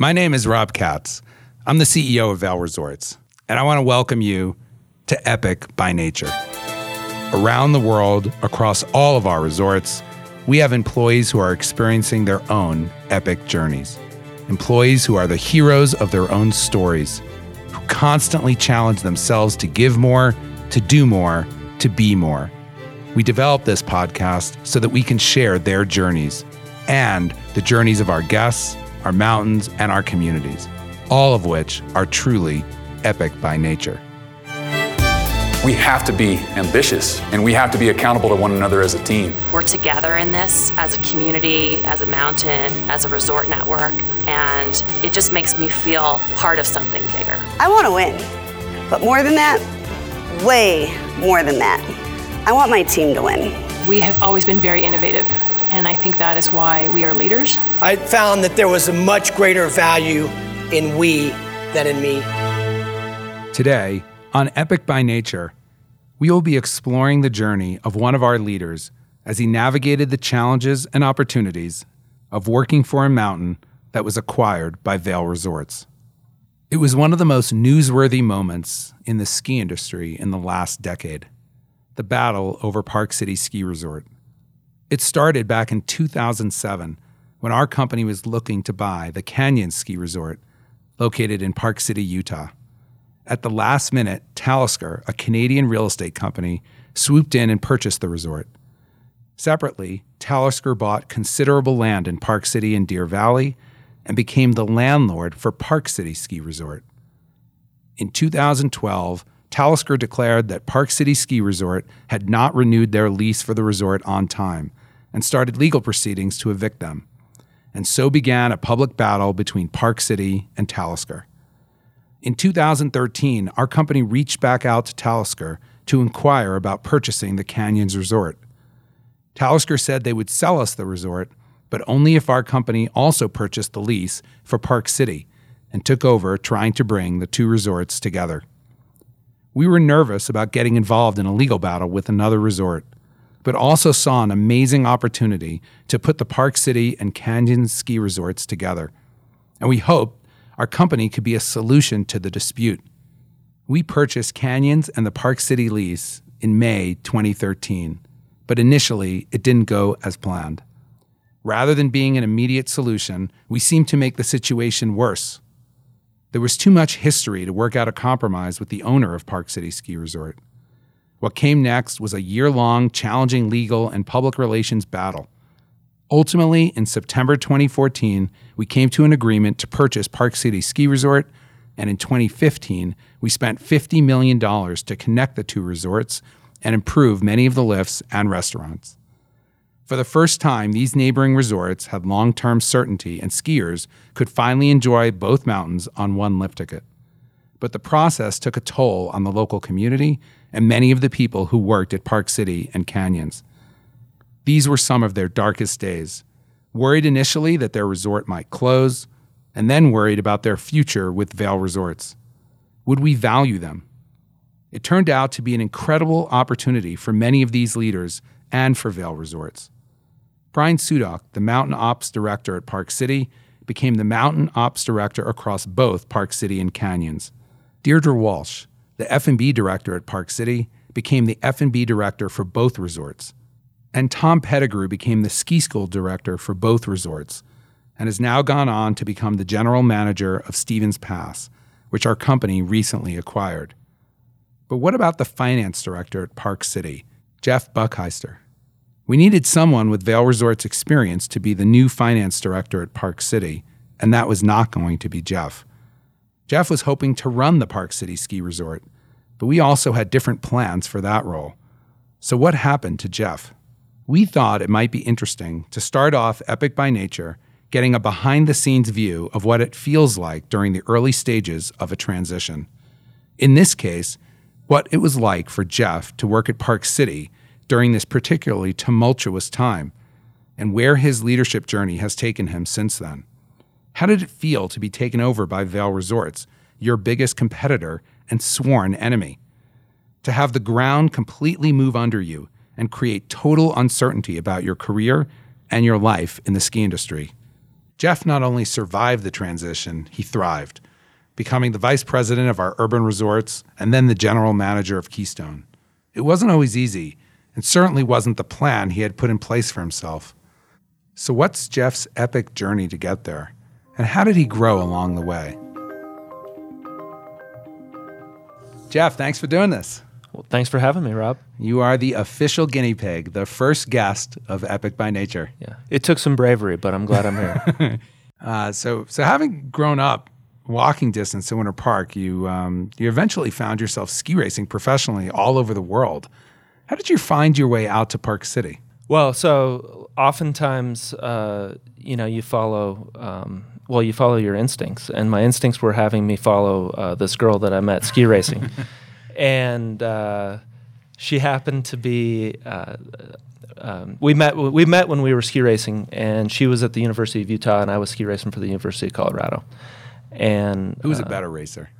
My name is Rob Katz. I'm the CEO of Vail Resorts, and I want to welcome you to Epic by Nature. Around the world, across all of our resorts, we have employees who are experiencing their own epic journeys. Employees who are the heroes of their own stories, who constantly challenge themselves to give more, to do more, to be more. We developed this podcast so that we can share their journeys and the journeys of our guests, our mountains, and our communities, all of which are truly epic by nature. We have to be ambitious and we have to be accountable to one another as a team. We're together in this as a community, as a mountain, as a resort network, and it just makes me feel part of something bigger. I want to win, but more than that, way more than that, I want my team to win. We have always been very innovative, and I think that is why we are leaders. I found that there was a much greater value in we than in me. Today, on Epic by Nature, we will be exploring the journey of one of our leaders as he navigated the challenges and opportunities of working for a mountain that was acquired by Vail Resorts. It was one of the most newsworthy moments in the ski industry in the last decade the battle over Park City Ski Resort. It started back in 2007 when our company was looking to buy the Canyon Ski Resort located in Park City, Utah. At the last minute, Talisker, a Canadian real estate company, swooped in and purchased the resort. Separately, Talisker bought considerable land in Park City and Deer Valley and became the landlord for Park City Ski Resort. In 2012, Talisker declared that Park City Ski Resort had not renewed their lease for the resort on time and started legal proceedings to evict them. And so began a public battle between Park City and Talisker. In 2013, our company reached back out to Talisker to inquire about purchasing the Canyons Resort. Talisker said they would sell us the resort, but only if our company also purchased the lease for Park City and took over trying to bring the two resorts together. We were nervous about getting involved in a legal battle with another resort, but also saw an amazing opportunity to put the Park City and Canyon ski resorts together. And we hoped our company could be a solution to the dispute. We purchased Canyons and the Park City lease in May 2013, but initially it didn't go as planned. Rather than being an immediate solution, we seemed to make the situation worse. There was too much history to work out a compromise with the owner of Park City Ski Resort. What came next was a year long, challenging legal and public relations battle. Ultimately, in September 2014, we came to an agreement to purchase Park City Ski Resort, and in 2015, we spent $50 million to connect the two resorts and improve many of the lifts and restaurants. For the first time, these neighboring resorts had long term certainty, and skiers could finally enjoy both mountains on one lift ticket. But the process took a toll on the local community and many of the people who worked at Park City and Canyons. These were some of their darkest days. Worried initially that their resort might close, and then worried about their future with Vail Resorts. Would we value them? It turned out to be an incredible opportunity for many of these leaders and for Vail Resorts. Brian Sudok, the Mountain Ops Director at Park City, became the Mountain Ops Director across both Park City and Canyons. Deirdre Walsh, the F&B Director at Park City, became the F&B Director for both resorts. And Tom Pettigrew became the Ski School Director for both resorts and has now gone on to become the General Manager of Stevens Pass, which our company recently acquired. But what about the Finance Director at Park City, Jeff Buckheister? We needed someone with Vail Resorts experience to be the new finance director at Park City, and that was not going to be Jeff. Jeff was hoping to run the Park City ski resort, but we also had different plans for that role. So, what happened to Jeff? We thought it might be interesting to start off Epic by Nature getting a behind the scenes view of what it feels like during the early stages of a transition. In this case, what it was like for Jeff to work at Park City during this particularly tumultuous time, and where his leadership journey has taken him since then. How did it feel to be taken over by Vail Resorts, your biggest competitor and sworn enemy? To have the ground completely move under you and create total uncertainty about your career and your life in the ski industry. Jeff not only survived the transition, he thrived, becoming the vice president of our urban resorts and then the general manager of Keystone. It wasn't always easy, and certainly wasn't the plan he had put in place for himself. So, what's Jeff's epic journey to get there? And how did he grow along the way? Jeff, thanks for doing this. Well, thanks for having me, Rob. You are the official guinea pig, the first guest of Epic by Nature. Yeah, it took some bravery, but I'm glad I'm here. uh, so, so having grown up walking distance to Winter Park, you um, you eventually found yourself ski racing professionally all over the world. How did you find your way out to Park City? Well, so oftentimes, uh, you know, you follow. Um, well, you follow your instincts, and my instincts were having me follow uh, this girl that I met ski racing, and uh, she happened to be. Uh, um, we met. We met when we were ski racing, and she was at the University of Utah, and I was ski racing for the University of Colorado. And who's a uh, better racer?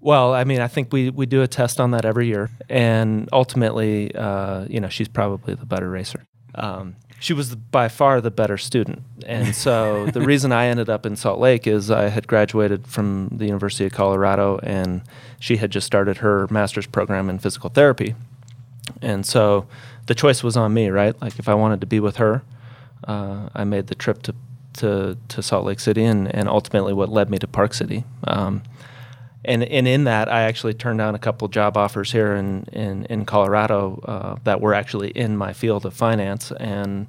Well, I mean, I think we, we do a test on that every year, and ultimately, uh, you know, she's probably the better racer. Um, she was by far the better student, and so the reason I ended up in Salt Lake is I had graduated from the University of Colorado, and she had just started her master's program in physical therapy, and so the choice was on me, right? Like if I wanted to be with her, uh, I made the trip to to, to Salt Lake City, and, and ultimately what led me to Park City. Um, and and in that, I actually turned down a couple job offers here in in, in Colorado uh, that were actually in my field of finance, and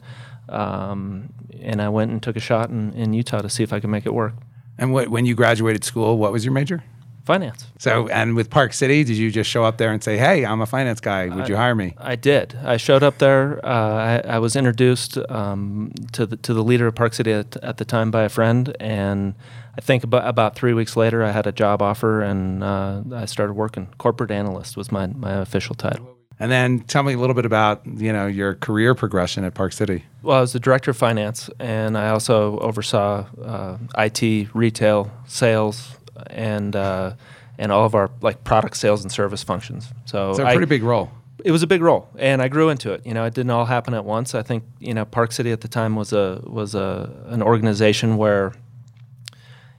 um, and I went and took a shot in, in Utah to see if I could make it work. And what, when you graduated school, what was your major? Finance. So, and with Park City, did you just show up there and say, "Hey, I'm a finance guy. Would I, you hire me?" I did. I showed up there. Uh, I, I, was introduced um, to the to the leader of Park City at, at the time by a friend, and I think about about three weeks later, I had a job offer, and uh, I started working. Corporate analyst was my my official title. And then tell me a little bit about you know your career progression at Park City. Well, I was the director of finance, and I also oversaw uh, IT, retail, sales, and uh, and all of our like product sales and service functions. So it's a pretty I, big role. It was a big role, and I grew into it. You know, it didn't all happen at once. I think you know Park City at the time was a was a an organization where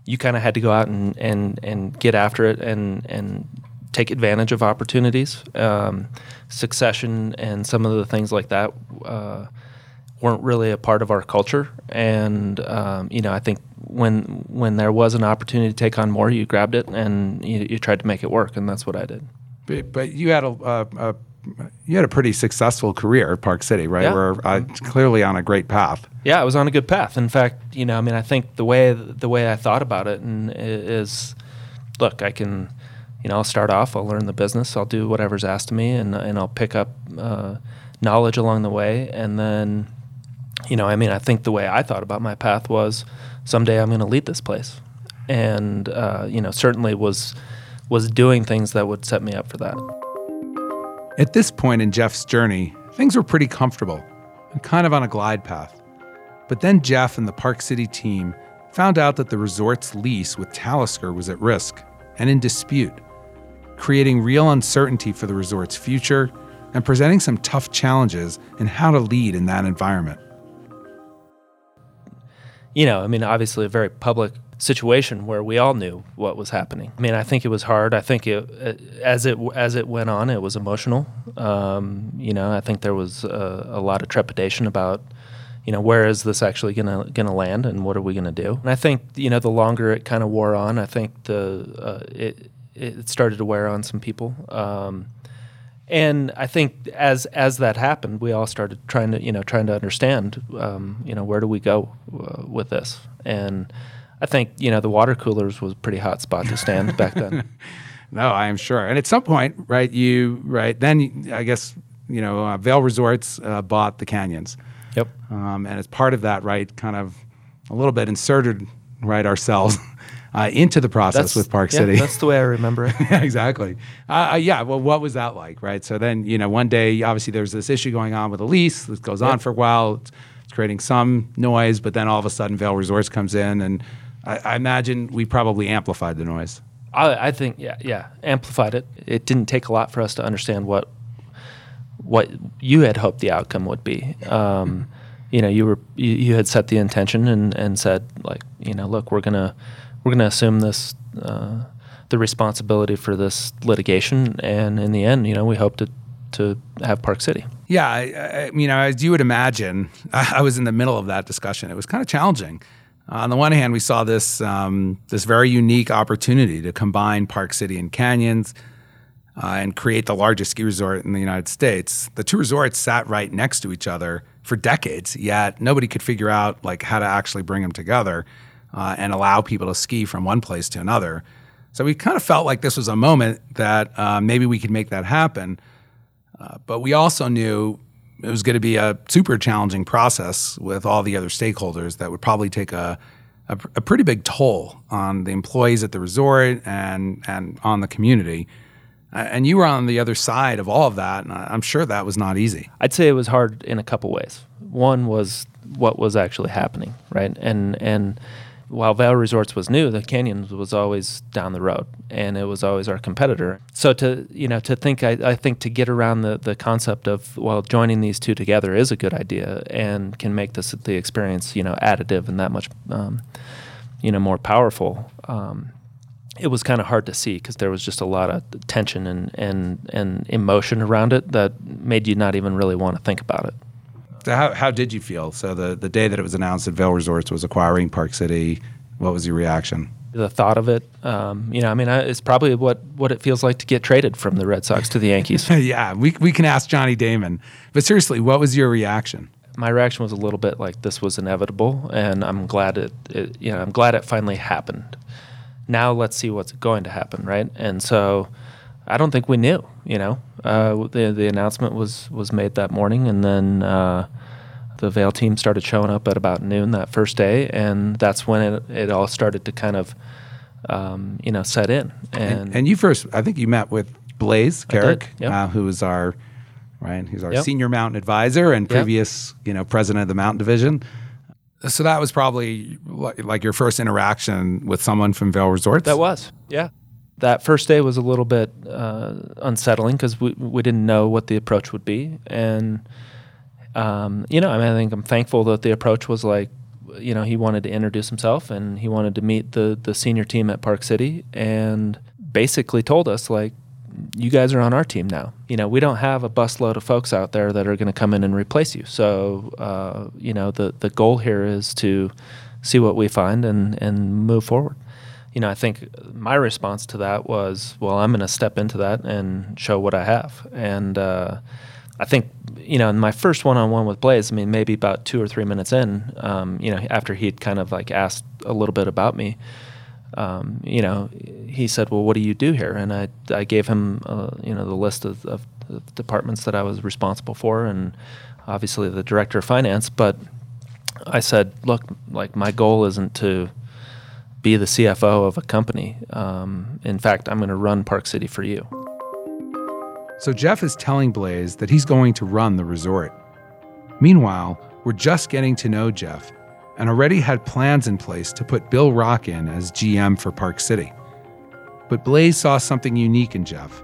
you kind of had to go out and, and, and get after it and, and take advantage of opportunities. Um, succession and some of the things like that uh, weren't really a part of our culture. And um, you know, I think when when there was an opportunity to take on more, you grabbed it and you, you tried to make it work, and that's what I did. But, but you had a, a, a you had a pretty successful career at Park City, right? Yeah. We're uh, clearly on a great path. Yeah, I was on a good path. In fact, you know, I mean, I think the way the way I thought about it and is, look, I can, you know, I'll start off, I'll learn the business, I'll do whatever's asked of me, and and I'll pick up uh, knowledge along the way, and then, you know, I mean, I think the way I thought about my path was, someday I'm going to lead this place, and uh, you know, certainly was was doing things that would set me up for that. At this point in Jeff's journey, things were pretty comfortable and kind of on a glide path. But then Jeff and the Park City team found out that the resort's lease with Talisker was at risk and in dispute, creating real uncertainty for the resort's future and presenting some tough challenges in how to lead in that environment. You know, I mean, obviously a very public situation where we all knew what was happening. I mean, I think it was hard. I think it, as it as it went on, it was emotional. Um, you know, I think there was a, a, lot of trepidation about, you know, where is this actually gonna gonna land, and what are we gonna do? And I think you know, the longer it kind of wore on, I think the uh, it it started to wear on some people. Um, and I think as as that happened, we all started trying to you know trying to understand, um, you know, where do we go uh, with this and I think you know the water coolers was a pretty hot spot to stand back then. No, I am sure. And at some point, right, you right then I guess you know uh, Vail Resorts uh, bought the canyons. Yep. Um, and as part of that, right, kind of a little bit inserted right ourselves. Uh, into the process that's, with Park yeah, City. That's the way I remember it. exactly. Uh, uh, yeah. Well, what was that like, right? So then, you know, one day, obviously, there's this issue going on with a lease. This goes yep. on for a while. It's, it's, creating some noise, but then all of a sudden, Vail Resorts comes in, and I, I imagine we probably amplified the noise. I, I, think yeah, yeah, amplified it. It didn't take a lot for us to understand what what you had hoped the outcome would be. Um, you know, you were you, you had set the intention and, and said like, you know, look, we're gonna we're gonna assume this uh, the responsibility for this litigation, and in the end, you know, we hope to to have Park City. Yeah, I, I, you know, as you would imagine, I, I, was in the middle of that discussion. It was kind of challenging. On the one hand, we saw this um, this very unique opportunity to combine Park City and Canyons uh, and create the largest ski resort in the United States. The two resorts sat right next to each other for decades, yet nobody could figure out like how to actually bring them together uh, and allow people to ski from one place to another. So we kind of felt like this was a moment that uh, maybe we could make that happen. Uh, but we also knew it was going to be a super challenging process with all the other stakeholders that would probably take a, a, a pretty big toll on the employees at the resort and, and on the community. And you were on the other side of all of that, and I'm sure that was not easy. I'd say it was hard in a couple ways. One was what was actually happening, right? And and while Vail Resorts was new, the Canyons was always down the road, and it was always our competitor. So to you know to think, I, I think to get around the the concept of well joining these two together is a good idea and can make this the experience you know additive and that much um, you know more powerful. Um, it was kind of hard to see because there was just a lot of tension and, and and emotion around it that made you not even really want to think about it. So how, how did you feel? So the, the day that it was announced that Vail Resorts was acquiring Park City, what was your reaction? The thought of it, um, you know, I mean, it's probably what, what it feels like to get traded from the Red Sox to the Yankees. yeah, we, we can ask Johnny Damon. But seriously, what was your reaction? My reaction was a little bit like this was inevitable, and I'm glad it, it you know, I'm glad it finally happened. Now let's see what's going to happen, right? And so, I don't think we knew. You know, uh, the the announcement was was made that morning, and then uh, the Vail team started showing up at about noon that first day, and that's when it, it all started to kind of, um, you know, set in. And, and, and you first, I think you met with Blaise Carrig, yep. uh, who was our right, he's our yep. senior mountain advisor and previous, yep. you know, president of the mountain division. So that was probably like your first interaction with someone from Vail Resorts. That was, yeah that first day was a little bit uh, unsettling because we, we didn't know what the approach would be. And, um, you know, I mean, I think I'm thankful that the approach was like, you know, he wanted to introduce himself and he wanted to meet the, the senior team at Park City and basically told us, like, you guys are on our team now. You know, we don't have a busload of folks out there that are going to come in and replace you. So, uh, you know, the, the goal here is to see what we find and, and move forward you know, I think my response to that was, well, I'm going to step into that and show what I have. And uh, I think, you know, in my first one-on-one with Blaise, I mean, maybe about two or three minutes in, um, you know, after he'd kind of like asked a little bit about me, um, you know, he said, well, what do you do here? And I, I gave him, uh, you know, the list of, of departments that I was responsible for, and obviously the director of finance. But I said, look, like my goal isn't to be the CFO of a company. Um, in fact, I'm going to run Park City for you. So Jeff is telling Blaise that he's going to run the resort. Meanwhile, we're just getting to know Jeff and already had plans in place to put Bill Rock in as GM for Park City. But Blaise saw something unique in Jeff,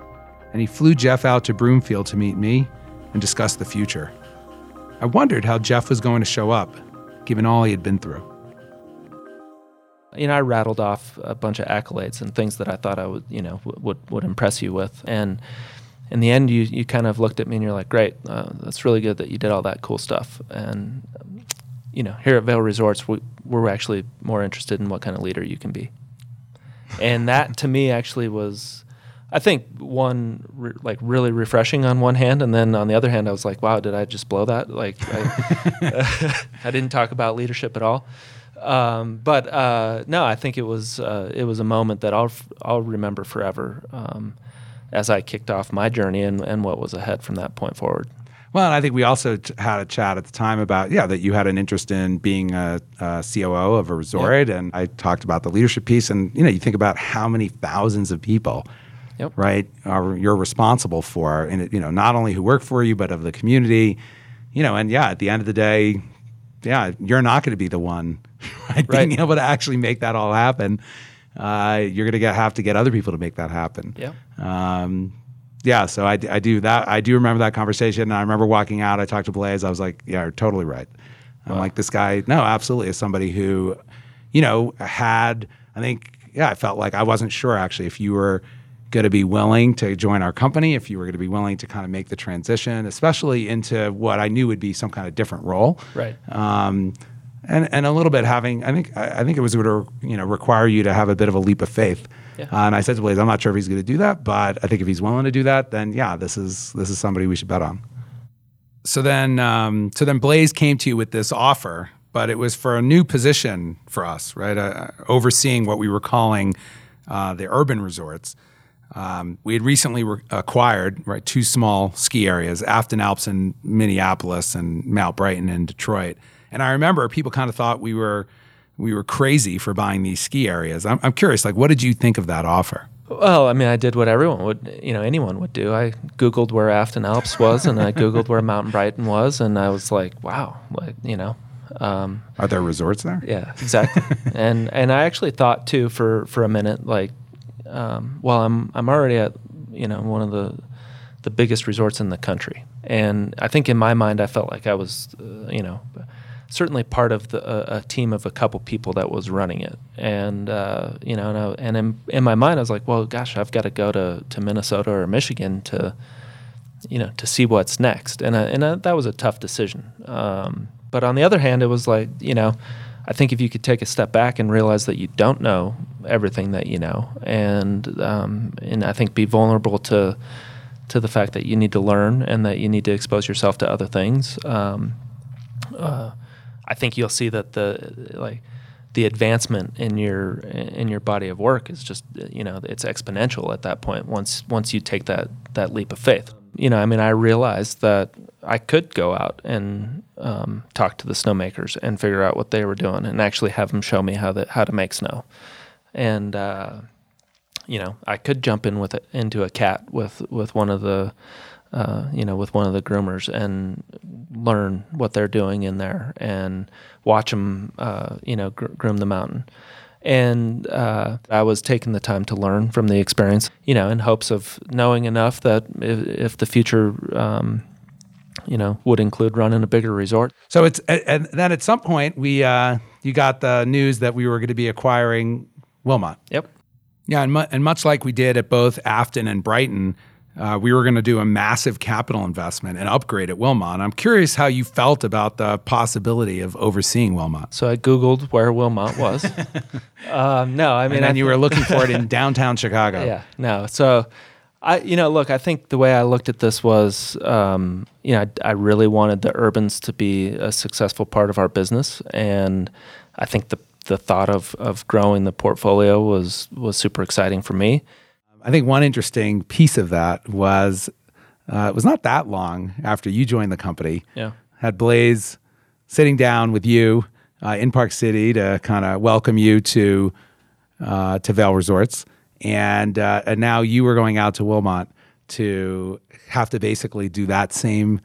and he flew Jeff out to Broomfield to meet me and discuss the future. I wondered how Jeff was going to show up, given all he had been through you know, I rattled off a bunch of accolades and things that I thought I would, you know, w- would would impress you with. And in the end, you you kind of looked at me and you're like, "Great, uh, that's really good that you did all that cool stuff." And you know, here at Vail Resorts, we, we're actually more interested in what kind of leader you can be. And that to me actually was, I think, one re- like really refreshing on one hand, and then on the other hand, I was like, "Wow, did I just blow that?" Like, I, I didn't talk about leadership at all. Um, but uh, no, I think it was uh, it was a moment that I'll I'll remember forever um, as I kicked off my journey and, and what was ahead from that point forward. Well, and I think we also had a chat at the time about yeah that you had an interest in being a, a COO of a resort, yep. and I talked about the leadership piece, and you know you think about how many thousands of people, yep. right, are you're responsible for, and it, you know not only who work for you but of the community, you know, and yeah, at the end of the day, yeah, you're not going to be the one right? right? Being able to actually make that all happen, uh, you're going to have to get other people to make that happen. Yeah. Um, yeah. So I, I do that. I do remember that conversation. And I remember walking out. I talked to Blaise. I was like, yeah, you're totally right. I'm like, this guy, no, absolutely, is somebody who, you know, had, I think, yeah, I felt like I wasn't sure actually if you were going to be willing to join our company, if you were going to be willing to kind of make the transition, especially into what I knew would be some kind of different role. Right. Um, and, and a little bit having, I think, I I think it was going to, you know, require you to have a bit of a leap of faith. Yeah. Uh, and I said to Blaise, I'm not sure if he's going to do that, but I think if he's willing to do that, then yeah, this is this is somebody we should bet on. So then, um, so then Blaise came to you with this offer, but it was for a new position for us, right? Uh, overseeing what we were calling uh, the urban resorts. Um, we had recently re- acquired right two small ski areas, Afton Alps in Minneapolis and Mount Brighton in Detroit. And I remember people kind of thought we were we were crazy for buying these ski areas. I'm, I'm curious, like, what did you think of that offer? Well, I mean, I did what everyone would, you know, anyone would do. I Googled where Afton Alps was, and I Googled where Mountain Brighton was, and I was like, wow, like, you know, um, Are there resorts there? yeah, exactly. and and I actually thought too for for a minute, like, um, well, I'm I'm already at, you know, one of the the biggest resorts in the country, and I think in my mind, I felt like I was, uh, you know. Certainly part of the, a, a team of a couple people that was running it, and uh, you know, and, I, and in, in my mind, I was like, well, gosh, I've got to go to, to Minnesota or Michigan to, you know, to see what's next. And I, and I, that was a tough decision. Um, but on the other hand, it was like, you know, I think if you could take a step back and realize that you don't know everything that you know, and um, and I think be vulnerable to to the fact that you need to learn and that you need to expose yourself to other things. Um, uh, I think you'll see that the like the advancement in your in your body of work is just you know it's exponential at that point once once you take that that leap of faith. You know i mean i realized that i could go out and um, talk to the snowmakers and figure out what they were doing and actually have them show me how that how to make snow. And uh, you know i could jump in with it into a cat with with one of the uh, you know, with one of the groomers and learn what they're doing in there and watch them, uh, you know, gr- groom the mountain. And uh, I was taking the time to learn from the experience, you know, in hopes of knowing enough that if, if the future, um, you know, would include running a bigger resort. So it's and- and then at some point we uh, you got the news that we were going to be acquiring Wilmot. Yep. Yeah, and, mu- and much like we did at both Afton and Brighton, uh, we were going to do a massive capital investment and upgrade at Wilmot. I'm curious how you felt about the possibility of overseeing Wilmot. So I Googled where Wilmot was. um, no, I mean, And I you were looking for it in downtown Chicago. Yeah, no. So, I, you know, look, I think the way I looked at this was, um, you know, I, I really wanted the urbans to be a successful part of our business, and I think the the thought of of growing the portfolio was was super exciting for me. I think one interesting piece of that was uh, it was not that long after you joined the company. Yeah. Had Blaise sitting down with you uh, in Park City to kind of welcome you to uh, to Vail Resorts, and uh, and now you were going out to Wilmot to have to basically do that same.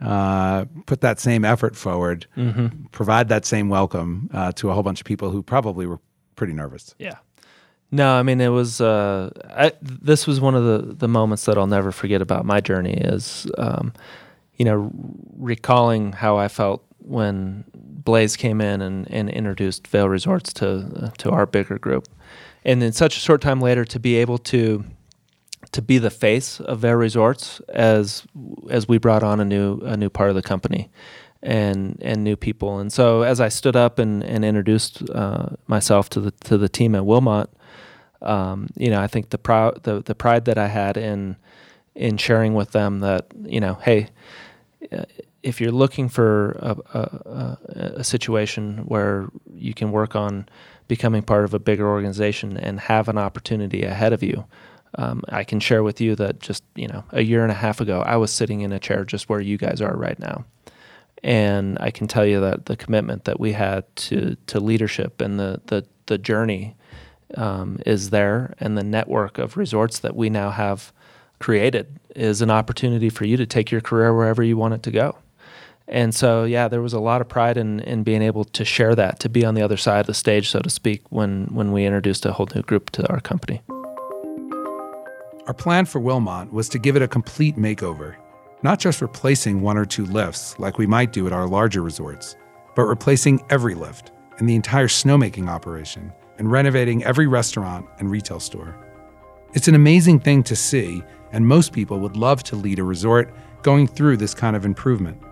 Uh, put that same effort forward, provide that same welcome uh, to a whole bunch of people who probably were pretty nervous. Yeah. No, I mean it was. Uh, I, this was one of the the moments that I'll never forget about my journey. Is um, you know recalling how I felt when Blaise came in and, and introduced Vail Resorts to uh, to our bigger group, and then such a short time later to be able to to be the face of Vail Resorts as as we brought on a new a new part of the company and and new people. And so as I stood up and, and introduced uh, myself to the to the team at Wilmot, um, you know, I think the the, the pride that I had in in sharing with them that you know, hey, uh, if you're looking for a, a, a, a situation where you can work on becoming part of a bigger organization and have an opportunity ahead of you, um, I can share with you that just you know a year and a half ago I was sitting in a chair just where you guys are right now, and I can tell you that the commitment that we had to to leadership and the the the journey um, is there, and the network of resorts that we now have created is an opportunity for you to take your career wherever you want it to go. And so, yeah, there was a lot of pride in, in being able to share that, to be on the other side of the stage, so to speak, when, when we introduced a whole new group to our company. Our plan for Wilmot was to give it a complete makeover, not just replacing one or two lifts like we might do at our larger resorts, but replacing every lift and the entire snowmaking operation and renovating every restaurant and retail store. It's an amazing thing to see, and most people would love to lead a resort going through this kind of improvement.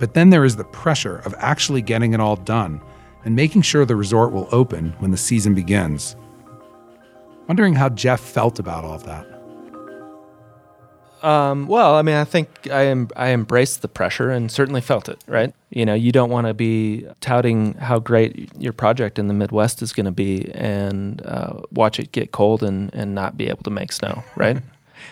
But then there is the pressure of actually getting it all done and making sure the resort will open when the season begins. Wondering how Jeff felt about all of that. Um, well, I mean, I think I am I embraced the pressure and certainly felt it. Right? You know, you don't want to be touting how great your project in the Midwest is going to be and uh, watch it get cold and and not be able to make snow. Right?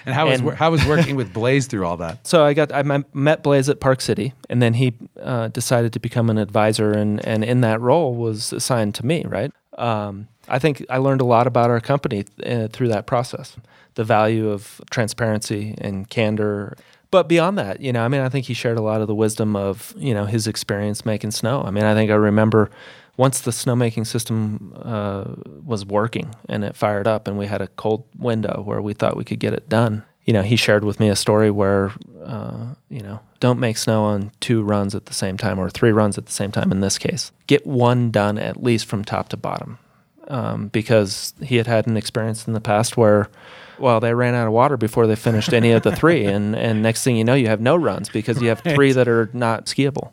And how was how was working with Blaise through all that? So I got I met- met Blaise at Park City, and then he uh, decided to become an advisor, and and in that role was assigned to me. Right. Um, I think I learned a lot about our company uh, through that process, the value of transparency and candor. But beyond that, you know, I mean, I think he shared a lot of the wisdom of you know his experience making snow. I mean, I think I remember once the snowmaking system uh, was working and it fired up, and we had a cold window where we thought we could get it done. You know, he shared with me a story where, uh, you know, don't make snow on two runs at the same time or three runs at the same time in this case. Get one done at least from top to bottom. Um, because he had had an experience in the past where, well, they ran out of water before they finished any of the three, and and next thing you know, you have no runs because you have three that are not skiable.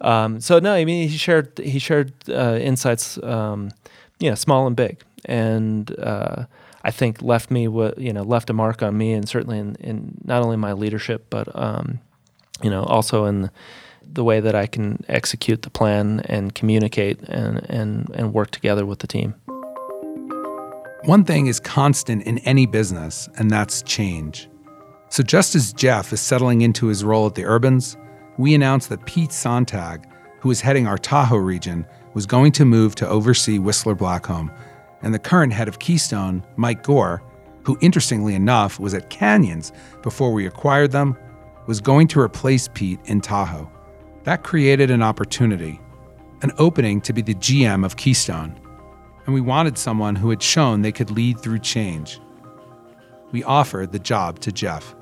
Um, so no, I mean he shared he shared uh, insights, um, you know, small and big, and uh, I think left me you know left a mark on me, and certainly in, in not only my leadership, but um, you know also in the way that I can execute the plan and communicate and and and work together with the team. One thing is constant in any business, and that's change. So, just as Jeff is settling into his role at the Urbans, we announced that Pete Sonntag, who is heading our Tahoe region, was going to move to oversee Whistler Blackcomb. And the current head of Keystone, Mike Goar, who interestingly enough was at Canyons before we acquired them, was going to replace Pete in Tahoe. That created an opportunity, an opening to be the GM of Keystone and we wanted someone who had shown they could lead through change. We offered the job to Jeff.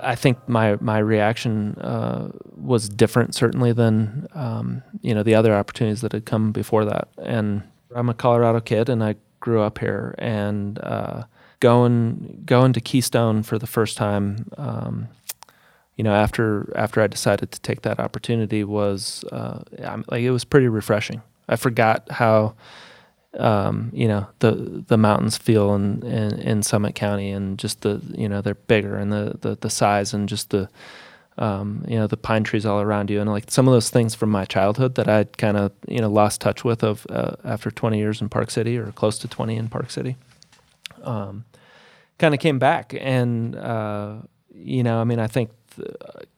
I think my my reaction uh, was different, certainly than um, you know the other opportunities that had come before that. And I'm a Colorado kid, and I grew up here. And uh, going going to Keystone for the first time, um, you know, after after I decided to take that opportunity was uh, like it was pretty refreshing. I forgot how um, you know the the mountains feel in, in in Summit County and just the you know they're bigger and the the, the size and just the um, you know the pine trees all around you. And like some of those things from my childhood that I'd kind of you know lost touch with of uh, after 20 years in Park City or close to 20 in Park City. Um, kind of came back and uh, you know I mean I think th-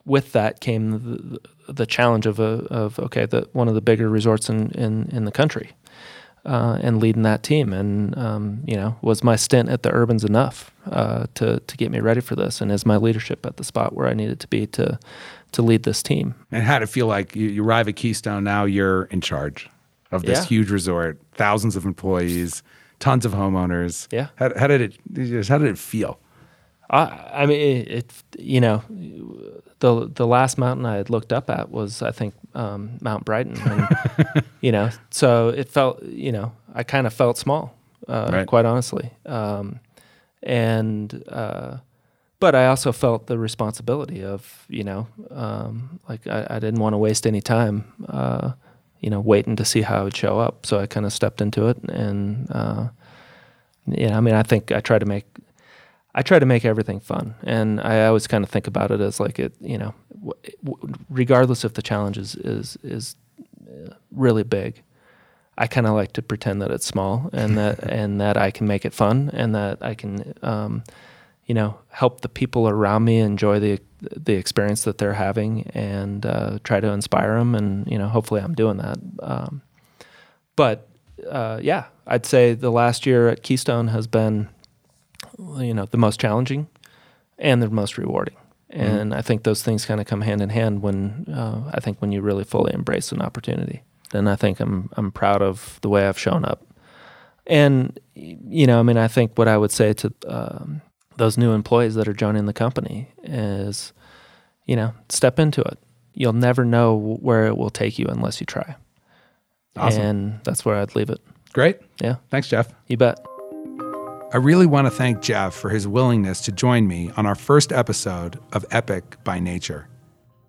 with that came the, the challenge of a of okay the one of the bigger resorts in in, in the country uh, and leading that team. And um, you know, was my stint at the Urbans enough uh, to to get me ready for this? And is my leadership at the spot where I needed to be to to lead this team? And how did it feel like you, you arrive at Keystone, now you're in charge of this Yeah. huge resort, thousands of employees, tons of homeowners. Yeah. How, how did it how did it feel? I, I mean, it, it. You know, the the last mountain I had looked up at was I think um, Mount Brighton, and you know, so it felt you know I kind of felt small, uh, Right. quite honestly, um, and uh, but I also felt the responsibility of you know um, like I, I didn't want to waste any time. Uh, you know, waiting to see how it would show up. So I kind of stepped into it, and uh, yeah, I mean, I think I try to make I try to make everything fun, and I always kind of think about it as like it, you know, w- w- regardless if the challenge is is, is uh, really big, I kind of like to pretend that it's small, and that and that I can make it fun, and that I can, um, you know, help the people around me enjoy the the experience that they're having, and uh, try to inspire them, and you know, hopefully, I'm doing that. Um, but uh, yeah, I'd say the last year at Keystone has been you know the most challenging and the most rewarding and i think those things kind of come hand in hand when uh, i think when you really fully embrace an opportunity then i think i'm i'm proud of the way i've shown up and you know i mean i think what i would say to um, those new employees that are joining the company is you know step into it you'll never know where it will take you unless you try. Awesome. And that's where I'd leave it. Great. Yeah, Thanks, Jeff. you bet. I really want to thank Jeff for his willingness to join me on our first episode of Epic by Nature.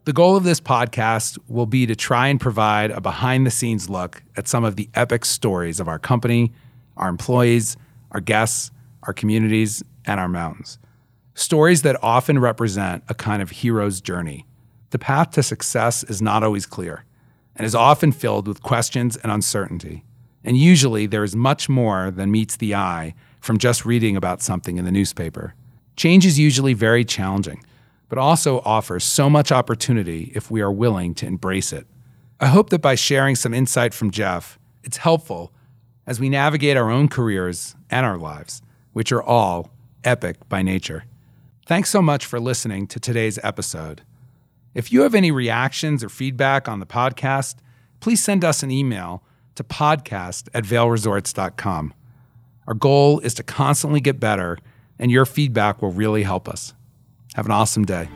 The goal of this podcast will be to try and provide a behind the scenes look at some of the epic stories of our company, our employees, our guests, our communities, and our mountains. Stories that often represent a kind of hero's journey. The path to success is not always clear and is often filled with questions and uncertainty. And usually there is much more than meets the eye from just reading about something in the newspaper. Change is usually very challenging, but also offers so much opportunity if we are willing to embrace it. I hope that by sharing some insight from Jeff, it's helpful as we navigate our own careers and our lives, which are all epic by nature. Thanks so much for listening to today's episode. If you have any reactions or feedback on the podcast, please send us an email to podcast at vailresorts.com. Our goal is to constantly get better, and your feedback will really help us. Have an awesome day.